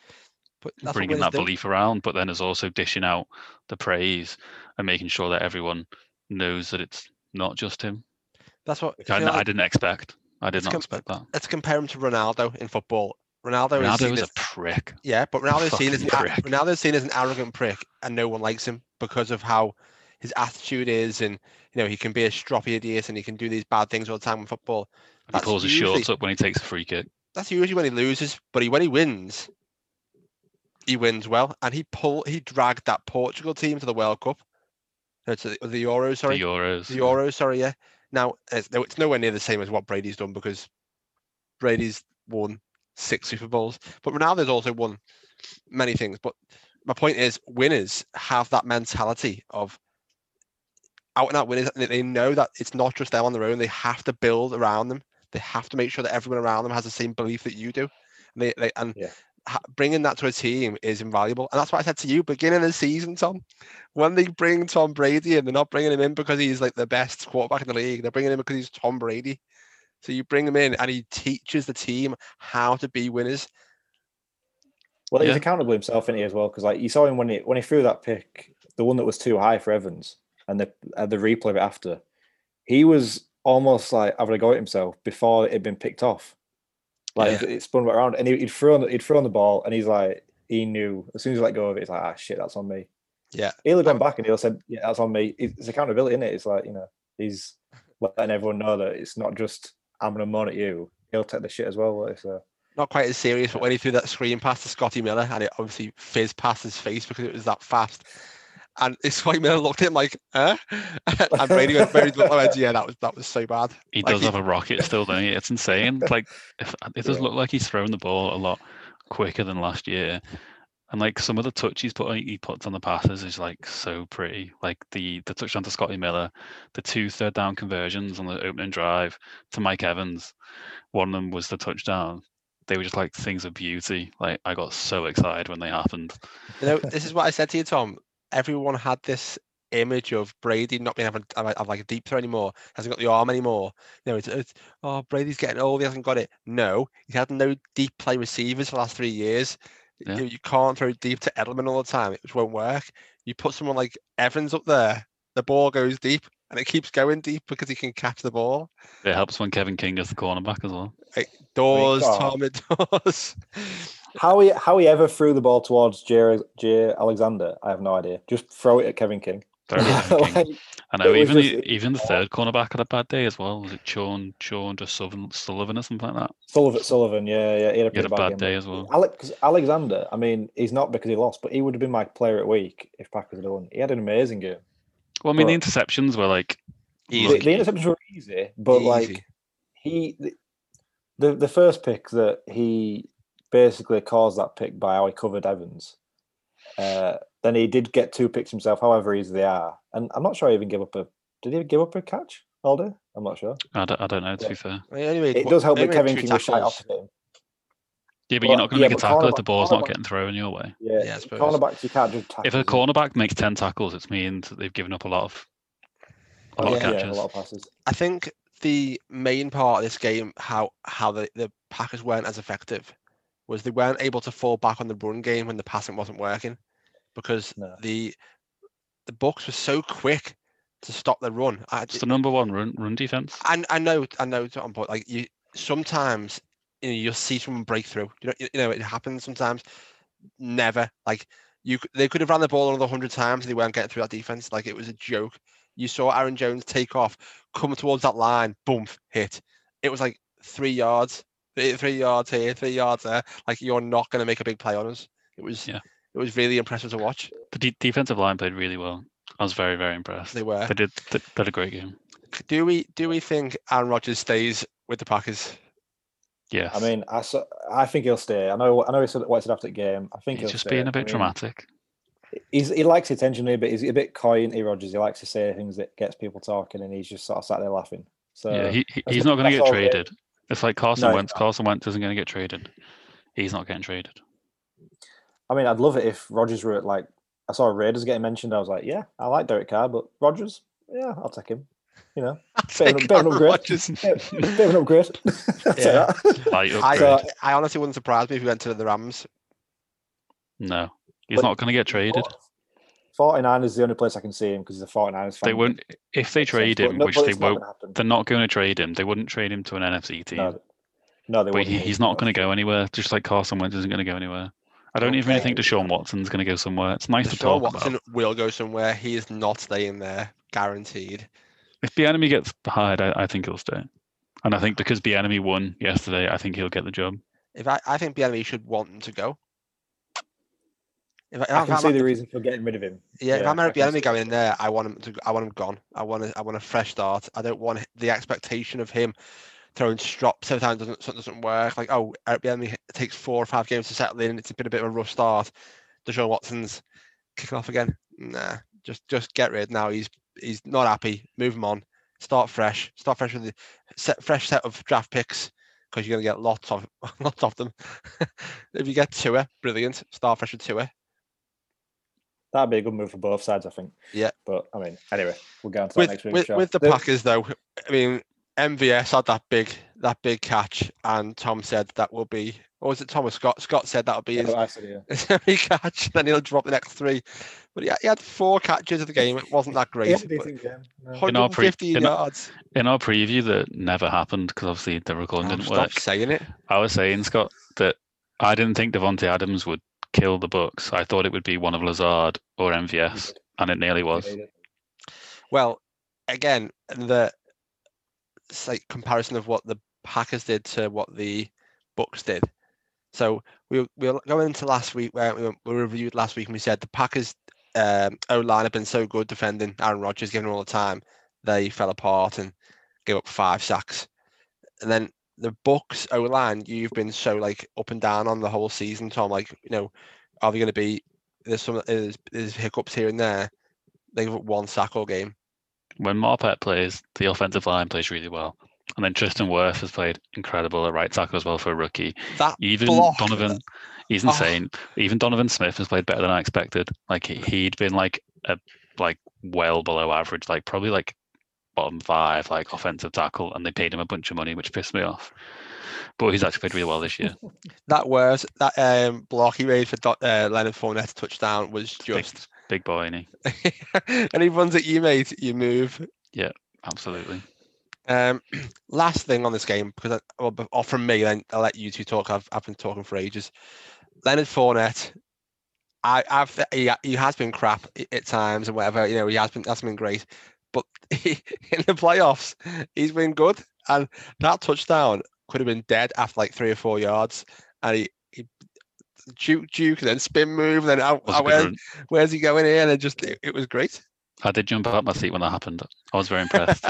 But that's bringing that belief around, but then is also dishing out the praise and making sure that everyone knows that it's not just him. That's what I feel I didn't expect. I did not com- expect that. Let's compare him to Ronaldo in football. Ronaldo, is Ronaldo is a prick. yeah, but Ronaldo's seen as an, fucking a- prick. Ronaldo's seen as an arrogant prick, and no one likes him because of how his attitude is, and you know he can be a stroppy idiot, and he can do these bad things all the time in football. He pulls his usually- shorts up when he takes a free kick. That's usually when he loses, but he when he wins, he wins well, and he pull he dragged that Portugal team to the World Cup, no, to the, the Euros, sorry, The Euros. the Euros, sorry, yeah. Now it's, it's nowhere near the same as what Brady's done because Brady's won six Super Bowls, but Ronaldo's also won many things. But my point is, winners have that mentality of out and out winners. and They know that it's not just them on their own. They have to build around them. They have to make sure that everyone around them has the same belief that you do. And they, they and Yeah. ha- bringing that to a team is invaluable. And that's what I said to you beginning of the season, Tom. When they bring Tom Brady in, they're not bringing him in because he's like the best quarterback in the league. They're bringing him because he's Tom Brady. So you bring him in and he teaches the team how to be winners. Well, he's Yeah. accountable himself in he as well because like you saw him when he when he threw that pick, the one that was too high for Evans, and the uh, the replay of it after, he was almost like having a go at himself before it had been picked off. Like it spun back around, and he, he'd thrown the- he'd thrown the ball, and he's like he knew as soon as he let go of it, he's like ah shit, that's on me. Yeah. He'll have gone back and he'll said yeah, that's on me. It's accountability, is it? It's like you know he's letting everyone know that it's not just I'm gonna moan at you. He'll take the shit as well. like, So. Not quite as serious, but when he threw that screen pass to Scotty Miller and it obviously fizzed past his face because it was that fast. And it's Scotty Miller looked at him like, huh? and Brady went, Brady looked like, yeah, that was that was so bad. He Like, does have a rocket still, doesn't he? It's insane. Like if, it does Yeah. look like he's throwing the ball a lot quicker than last year. And like some of the touch he's put he puts on the passes is like so pretty. Like the the touchdown to Scotty Miller, the two third down conversions on the opening drive to Mike Evans. One of them was the touchdown. They were just like things of beauty. Like I got so excited when they happened. You know, this is what I said to you, Tom. Everyone had this image of Brady not being able to have, like a deep throw anymore, hasn't got the arm anymore. You know, it's, it's oh Brady's getting old, he hasn't got it. No, he had no deep play receivers for the last three years. Yeah. You, you can't throw deep to Edelman all the time; it just won't work. You put someone like Evans up there, the ball goes deep, and it keeps going deep because he can catch the ball. It helps when Kevin King is the cornerback as well. Doors, God. Tom, it does. How he how he ever threw the ball towards Jay, Jay Alexander, I have no idea. Just throw it at Kevin King. Very Kevin King. Like, I know even just- the, it was even the odd. third cornerback had a bad day as well. Was it Sean Sean just Sullivan, Sullivan or something like that? Sullivan, Sullivan, yeah, yeah, he had a, He had a bad game. day as well. Alex Alexander, I mean, he's not because he lost, but he would have been my player at week if Packers had won. He had an amazing game. Well, I mean the interceptions were like The, Easy. the interceptions were easy, but like he, the, the the first pick that he basically caused that pick by how he covered Evans. Uh, then he did get two picks himself, however easy they are, and I'm not sure he even give up a. Did he give up a catch all day? I'm not sure. I don't, I don't know to Yeah. be fair. I mean, anyway, It what- does help they that Kevin two King was shy tackles. opposite him. Yeah, but Well, you're not going yeah, to make a tackle if the cornerback- ball's not getting thrown your way. Yeah, Yeah, I suppose. cornerbacks you can't just tackle. If a cornerback makes ten tackles, it means that they've given up a lot of a lot Yeah. of yeah, catches. a lot of passes. I think the main part of this game, how how the, the Packers weren't as effective, was they weren't able to fall back on the run game when the passing wasn't working, because No. the the Bucks were so quick to stop the run. I, It's the number one run run defense. I, I know I know but like you sometimes you know you'll see someone break through. You know you know it happens sometimes. Never like you. They could have ran the ball another hundred times and they weren't getting through that defense. Like it was a joke. You saw Aaron Jones take off, come towards that line, boom, hit. It was like three yards, three three yards here, three yards there. Like you're not going to make a big play on us. It was Yeah. it was really impressive to watch. The de- defensive line played really well. I was very very impressed. They were. They did they did a great game. Do we do we think Aaron Rodgers stays with the Packers? Yeah. I mean, I, saw, I think he'll stay. I know. I know he said what he said after the game. I think he's he'll just stay. being a bit mean, dramatic. He's he likes attention here, but he's a bit coy, isn't he, Rodgers? He likes to say things that gets people talking, and he's just sort of sat there laughing. So yeah, he, he- he's not going to get all it is. traded. It's like Carson No, Wentz. not. Carson Wentz isn't going to get traded. He's not getting traded. I mean, I'd love it if Rodgers were at, like I saw Raiders getting mentioned. I was like, yeah, I like Derek Carr, but Rodgers, yeah, I'll take him. You know, bit of, Take bit of an upgrade. Bit, bit of an upgrade. I'll Yeah. that. Light I. I honestly wouldn't surprise me if he went to the Rams. no, he's But- not going to get traded. 49 is the only place I can see him because the 49ers fan. They won't if they Makes sense, trade him, no- which they won't. They're not going to trade him. They wouldn't trade him to an NFC team. No, no, they but wouldn't. he, he's not going to go anywhere. Just like Carson Wentz isn't going to go anywhere. I don't even really think Okay. Deshaun Watson's going to go somewhere. It's nice to Deshaun talk Watson about. will go somewhere. He is not staying there, guaranteed. If Bieniemy gets hired, I, I think he'll stay. And I think because Bieniemy won yesterday, I think he'll get the job. If I, I think Bieniemy should want him to go. If, I- if I I'm can see at the reason for getting rid of him. Yeah, if I'm Eric Bieniemy going in there, I want him to. I want him gone. I want to. I want a fresh start. I don't want the expectation of him throwing strops every time doesn't something doesn't work. Like oh, uh, Eric Bieniemy takes four or five games to settle in. It's been a bit of a rough start. Deshaun Watson's kicking off again. Nah, just just get rid now. He's he's not happy. Move him on. Start fresh. Start fresh with the set fresh set of draft picks because you're gonna get lots of lots of them. if you get Tua, brilliant. Start fresh with Tua. That'd be a good move for both sides, I think. Yeah. But I mean, anyway, we'll go on to that with next week. with, sure. with the The- Packers though, I mean MVS had that big that big catch, and Tom said that will be. Or was it Thomas Scott? Scott said that would be Yeah, his, I said, yeah. his catch. Then he'll drop the next three. But he, he had four catches of the game. It wasn't that great. had a but decent game. no. In our pre- 115 in our- yards. In our preview, that never happened because obviously the recording Oh, didn't stop work. saying it. I was saying, Scott, that I didn't think Davante Adams would kill the books. I thought it would be one of Lazard or MVS, and it nearly was. Well, again, the like comparison of what the Packers did to what the Bucks did. So we were- we were going into last week where we, we reviewed last week and we said the Packers um, O line have been so good defending Aaron Rodgers, giving him all the time, they fell apart and gave up five sacks. And then the Bucks O line, you've been so like up and down on the whole season, Tom. Like you know, are they going to be? There's some there's, there's hiccups here and there. They give up one sack all game. When Marpet plays, the offensive line plays really well. And then Tristan Wirfs has played incredible at right tackle as well for a rookie. That Even block, Donovan, he's Oh. insane. Even Donovan Smith has played better than I expected. Like he, he'd been like a like well below average, like probably like bottom five, like offensive tackle, and they paid him a bunch of money, which pissed me off. But he's actually played really well this year. that was that um block he made for uh, Leonard Fournette touchdown was just. big boy, and he and he runs at you, mate. You move. Yeah, absolutely. Um, last thing on this game, because I, well, from me, then I'll let you two talk. I've, I've been talking for ages. Leonard Fournette, I, I've he, he has been crap at times and whatever. You know, he has been that's been great, but he, in the playoffs, he's been good. And that touchdown could have been dead after like three or four yards, and he. he Juke, juke, and then spin move, and then out, where, where's he going here? And it just, it, it was great. I did jump out my seat when that happened. I was very impressed.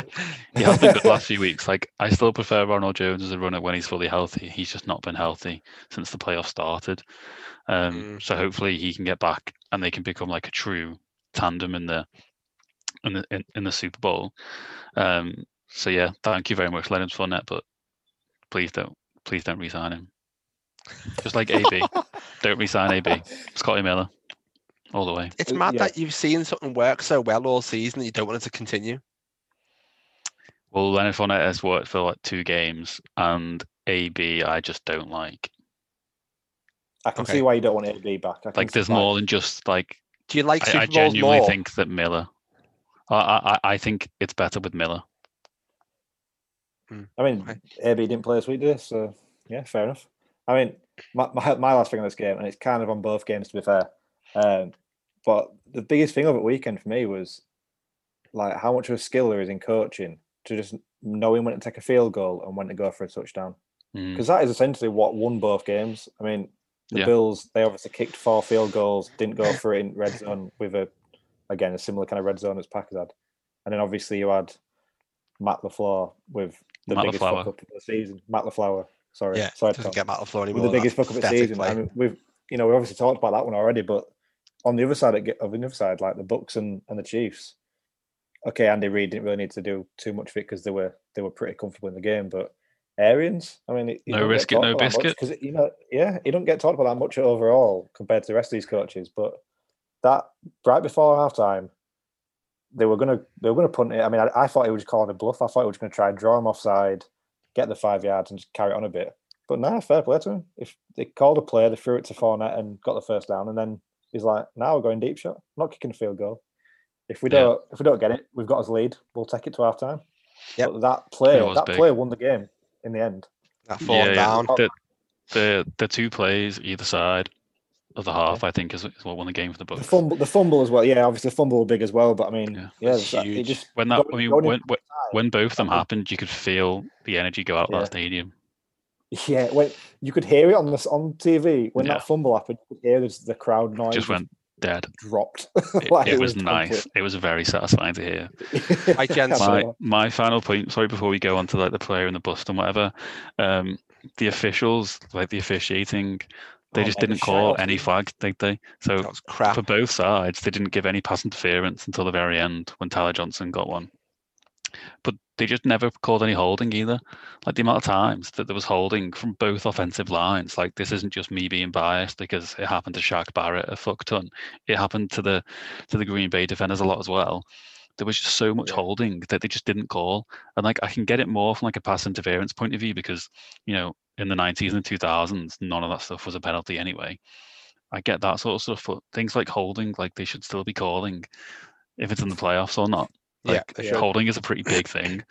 he has been good the last few weeks. Like I still prefer Ronald Jones as a runner when he's fully healthy. He's just not been healthy since the playoffs started. Um, Mm. So hopefully he can get back and they can become like a true tandem in the in the in, in the Super Bowl. Um, so yeah, thank you very much, Leonard Fournette, but please don't please don't resign him. Just like AB, don't resign AB. Scotty Miller, all the way. It's mad yeah. that you've seen something work so well all season that you don't want it to continue. Well, Leonard Fournette has worked for like two games, and AB I just don't like. I can Okay. see why you don't want AB back. I can Like, there's see- more than just like Do you like I, Super I Bowls genuinely more? think that Miller. I, I I- I think it's better with Miller. I mean, Okay. AB didn't play this week, did he? So yeah, fair enough. I mean, my, my, my last thing on this game, and it's kind of on both games to be fair. Um, but the biggest thing of it weekend for me was like how much of a skill there is in coaching to just knowing when to take a field goal and when to go for a touchdown. Mm. Because that is essentially what won both games. I mean, the Yeah. Bills they obviously kicked four field goals, didn't go for it in red zone with a again a similar kind of red zone as Packers had, and then obviously you had Matt Lafleur with the Matt biggest LaFleur. fuck up of the season. Matt Lafleur, sorry, Yeah, sorry, doesn't Tom. get Matt LaFleur with anymore. the biggest that fuck up of the season. play. I mean, we've you know we obviously talked about that one already, but on the other side of the other side, like the Bucks and, and the Chiefs, okay, Andy Reid didn't really need to do too much of it because they were they were pretty comfortable in the game. But Arians, I mean, No don't risk it, no about that much you know, yeah, he don't get talked about that much overall compared to the rest of these coaches. But that right before halftime, they were gonna they were gonna punt it. I mean, I, I thought he was calling a bluff. I thought he was gonna try and draw him offside, get the five yards, and just carry it on a bit. But nah, fair play to him. If they called a play, they threw it to Fournette and got the first down, and then he's like, "Now we're going deep shot, not kicking a field goal. If we Yeah. don't, if we don't get it, we've got us lead. We'll take it to half time." Yep. But that play, was that big. play won the game in the end. That falling yeah, down. The, the the two plays either side of the half, I think, is, is what won the game for the book. The fumble, the fumble as well. Yeah, obviously the fumble was big as well. But I mean, Yeah. yeah, that- it just When that, going- I mean, when when, when both of them happened, you could feel the energy go out Yeah. that stadium. Yeah, when you could hear it on this on TV when Yeah. that fumble happened, you could hear the, the crowd noise Just went dead. dropped. It, Like, it was complete- nice. It was very satisfying to hear. Right, gents. my my final point sorry before we go on to like the player and the bust and whatever um the officials like the officiating they Oh, just didn't call any flag did they? So That was crap. for both sides they didn't give any pass interference until the very end when tyler johnson got one. But they just never called any holding either. Like the amount of times that there was holding from both offensive lines like this isn't just me being biased because it happened to Shaq Barrett a fuck ton it happened to the to the Green Bay defenders a lot as well there was just so much Yeah. holding that they just didn't call. And like I can get it more from like a pass interference point of view because you know in the 90s and 2000s none of that stuff was a penalty anyway. I get that sort of stuff, but things like holding, like they should still be calling if it's in the playoffs or not. Yeah, Like should. holding is a pretty big thing.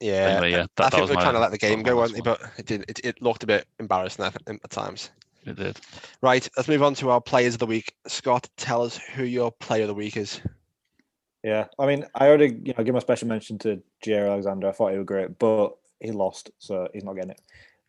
Yeah, Anyway, yeah, I that, that think was they're my trying to let the game go, weren't they? But it did. It, it looked a bit embarrassing at, at times. It did. Right, let's move on to our players of the week. Scott, tell us who your player of the week is. Yeah, I mean, I already you know give my special mention to Jaire Alexander. I thought he was great, but he lost, so he's not getting it.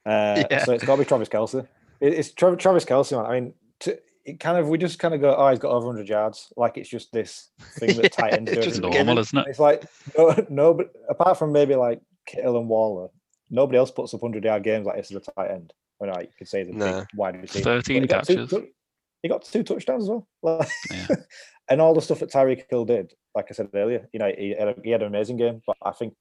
Uh, Yeah. So it's got to be Travis Kelce. It, it's Travis, Travis Kelce, man. I mean, to, it kind of we just kind of go, oh, he's got over 100 yards, like it's just this thing that tight ends it's just every given. Normal, isn't it? It's like no, no, but apart from maybe like Kittle and Waller, nobody else puts up 100 yard games like this as a tight end. I know you could say the Nah. big wide receiver. 13 he got two catches. tou- he got two touchdowns as well. Like- Yeah. And all the stuff that Tyreek Hill did, like I said earlier, you know, he had, a, he had an amazing game, but I think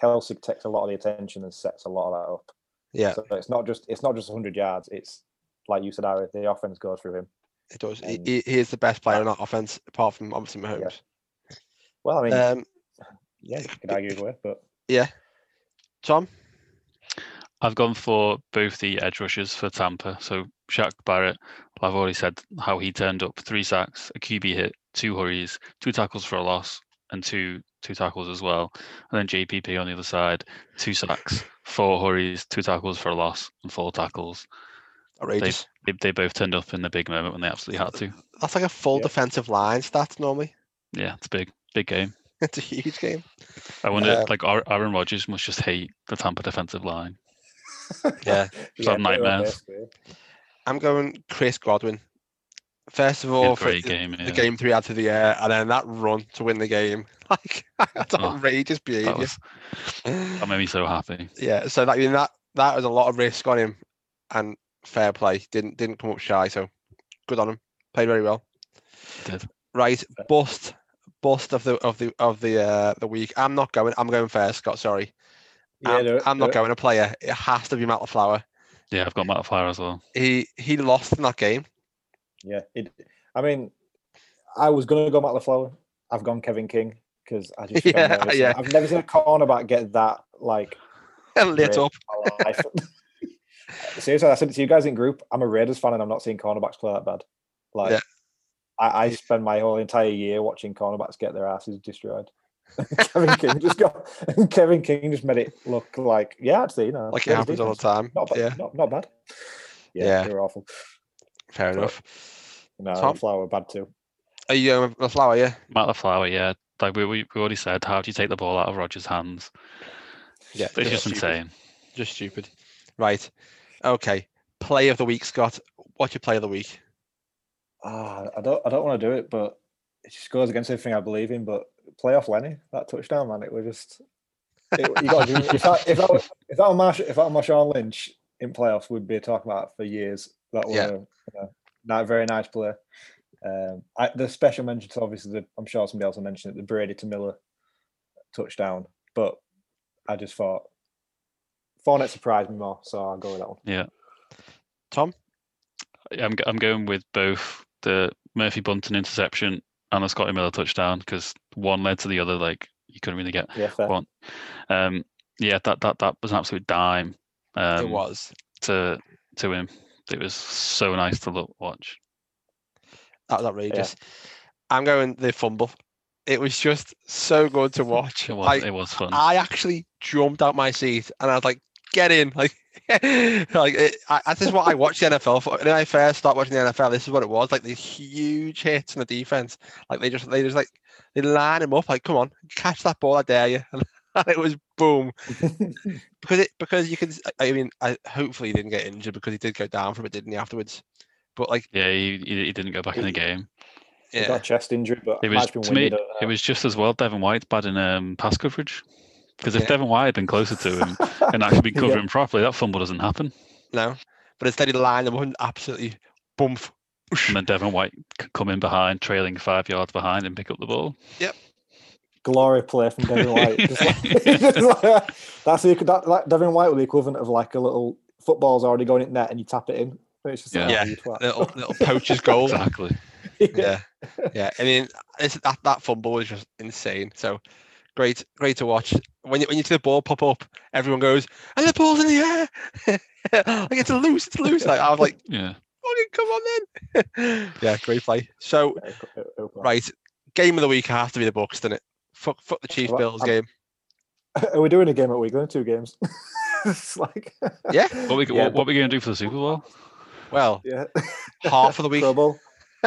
Kelce takes a lot of the attention and sets a lot of that up. Yeah, So it's not just it's not just 100 yards. It's like you said, Ari, the offense goes through him. it does. He, he, he is the best player on that offense, apart from obviously Mahomes. Well, I mean, Um, yeah, you could argue with, way, but yeah, Tom. I've gone for both the edge rushers for Tampa. So Shaq Barrett, I've already said how he turned up three sacks, a QB hit, two hurries, two tackles for a loss, and two two tackles as well. And then JPP on the other side, two sacks, four hurries, two tackles for a loss, and four tackles. Outrageous. They, they both turned up in the big moment when they absolutely had to. That's like a full Yeah. defensive line stats normally. Yeah, it's big, big game. It's a huge game. I wonder, Uh, like Aaron Rodgers must just hate the Tampa defensive line. Yeah, pretty nightmares. Basically. I'm going Chris Godwin. First of all, for great the, game. the game three out to the air, and then that run to win the game. Like that's Oh, outrageous That, behavior. was, that made me so happy. Yeah, so that I mean, that that was a lot of risk on him, and fair play. Didn't didn't come up shy. So good on him. Played very well. Did. Right, bust bust of the of the of the uh the week. I'm not going. I'm going first, Scott. Sorry, Yeah, I'm, do it, I'm do not going a player. It has to be Matt Lafleur. Yeah, I've got Matt Flyer as well. He he lost in that game. Yeah, it, I mean, I was gonna go Matt Lafleur. I've gone Kevin King because I just Yeah, I've, never seen, yeah. I've never seen a cornerback get that like Lit up. in my life. Seriously, I said it to you guys in group. I'm a Raiders fan and I'm not seeing cornerbacks play that bad. Like, Yeah. I, I spend my whole entire year watching cornerbacks get their asses destroyed. Kevin King just got Kevin King just made it look like yeah, actually, you know, Like it Raiders happens all the time. Not bad, Yeah, not, not bad. Yeah, Yeah. they were awful. fair but- enough. No, Tom? Flower bad too. Are you going with Lafleur? Yeah. Matt Flower. yeah. Like we, we we already said, how do you take the ball out of Rodgers' hands? Yeah. It's just stupid. insane. Just stupid. Right. Okay. Play of the week, Scott. What's your play of the week? Ah, I don't, I don't want to do it, but it just goes against everything I believe in. But playoff Lenny, that touchdown, man, it was just. It, you got to if that if that was- if that were Marsh, if that were Marshawn Lynch in playoffs, we'd be talking about it for years. That were Yeah. you know, not a very nice play. Um, I, the special mentions, obviously, the, I'm sure somebody else will mention it, the Brady to Miller touchdown. But I just thought Fournette surprised me more, so I'll go with that one. Yeah. Tom? I'm I'm going with both the Murphy Bunting interception and the Scotty Miller touchdown because one led to the other. Like you couldn't really get Yeah, fair. one. Um, yeah, that that that was an absolute dime. Um, it was. to to him. It was so nice to look watch. That was outrageous. I'm going the fumble. It was just so good to watch. It was I, it was fun. I actually jumped out my seat and I was like, "Get in!" Like, like it, I, this is what I watched the NFL for. When I first started watching the NFL, this is what it was like. These huge hits on the defense. Like they just, they just like, they line him up. Like, come on, catch that ball! I dare you. And it was boom because it because you can. I mean, I hopefully he didn't get injured because he did go down from it, didn't he? Afterwards, but like, yeah, he, he he didn't go back in the game. He got a chest injury, but It was to me. winded, I don't It was just as well. Devin White's bad in um, pass coverage. Because if Yeah. Devin White had been closer to him and actually been Yeah. covering properly, that fumble doesn't happen. no, but instead he lined them up and absolutely bump. And then Devin White c- come in behind, trailing five yards behind, and pick up the ball. Yep. Glory play from Devin White. Like- that's the, that, that Devin White with the equivalent of like a little football's already going in net and you tap it in. It's just like, Yeah. oh. Little little poacher's goal. Exactly. yeah, yeah. I mean, it's, that that fumble was just insane. So great, great to watch. When you when you see the ball pop up, everyone goes, "And the ball's in the air!" like it's loose, it's loose. Like I was like, Yeah. "Fucking come on then!" yeah, great play. So right, game of the week has to be the Bucks, doesn't it? Fuck, fuck the Chiefs Well, Bills I'm- game. Are we doing a game at week? Then two games. it's like Yeah. What we Yeah, what, what we going to do for the Super Bowl? Well, yeah. half of the week, Pro Bowl.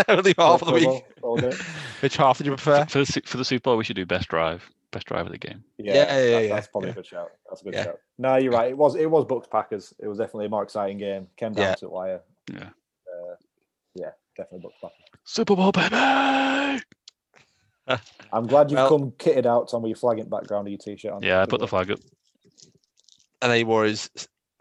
only half of the Pro week. Bowl, all day. Which half did you prefer? For the, for the Super Bowl, we should do best drive. Best drive of the game. Yeah, Yeah, yeah, that- yeah, that's probably yeah. a good shout. That's a good Yeah. shout. No, you're right. It was it was Bucks Packers. It was definitely a more exciting game. Came down Yeah. to the wire. Yeah. Uh, yeah, definitely Bucks Packers. Super Bowl, baby. I'm glad you've Well- come kitted out, Tom, with your flagging background of your t-shirt on. Yeah, I put the flag up. And then he wore his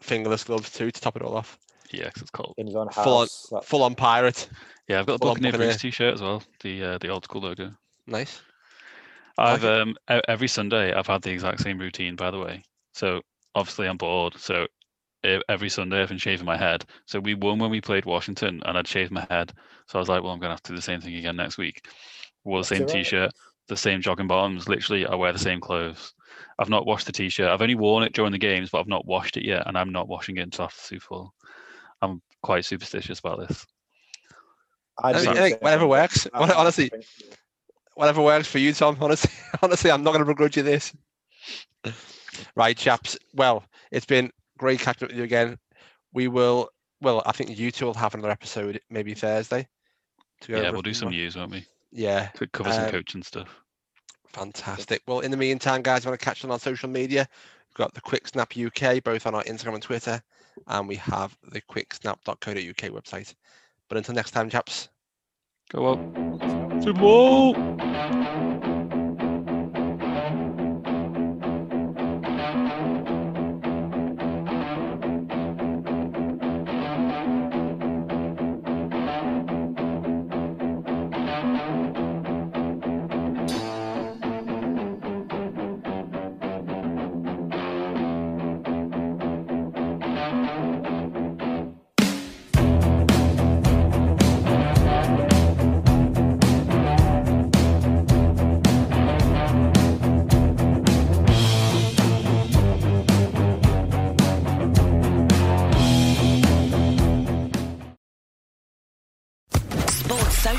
fingerless gloves too to top it all off. Yeah, 'cause it's cold. in his own house. Full on, full on pirate. Yeah, I've got the Full on Buccaneer Buccaneer. Bruce t-shirt as well. The uh, the old school logo. Nice. I I've like um every Sunday I've had the exact same routine. By the way, so obviously I'm bored. So every Sunday I've been shaving my head. So we won when we played Washington, and I'd shaved my head. So I was like, well, I'm gonna have to do the same thing again next week. Wore the same all right. t-shirt, the same jogging bottoms. Literally, I wear the same clothes. I've not washed the t-shirt. I've only worn it during the games, but I've not washed it yet, and I'm not washing it until after the Super Bowl. I'm quite superstitious about this. I'd I do mean, think whatever works. I- Hon- I honestly, think- whatever works for you, Tom. Honestly, honestly, I'm not going to begrudge you this. Right, chaps. Well, it's been great catching up with you again. We will. Well, I think you two will have another episode maybe Thursday. Yeah, we'll do some news, won't we? Yeah, To cover some Um, coaching stuff. fantastic. Well, in the meantime, guys, want to catch on our social media, we've got the Quick Snap UK both on our Instagram and Twitter, and we have the quicksnap.co.uk website. But until next time, chaps. Go on. Super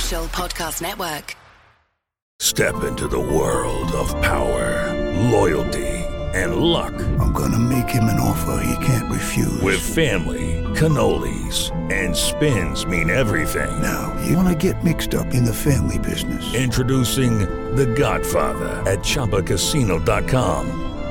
Social Podcast Network. Step into the world of power, loyalty, and luck. I'm gonna make him an offer he can't refuse. With family, cannolis, and spins mean everything. now, you wanna get mixed up in the family business. Introducing The Godfather at ChumbaCasino.com.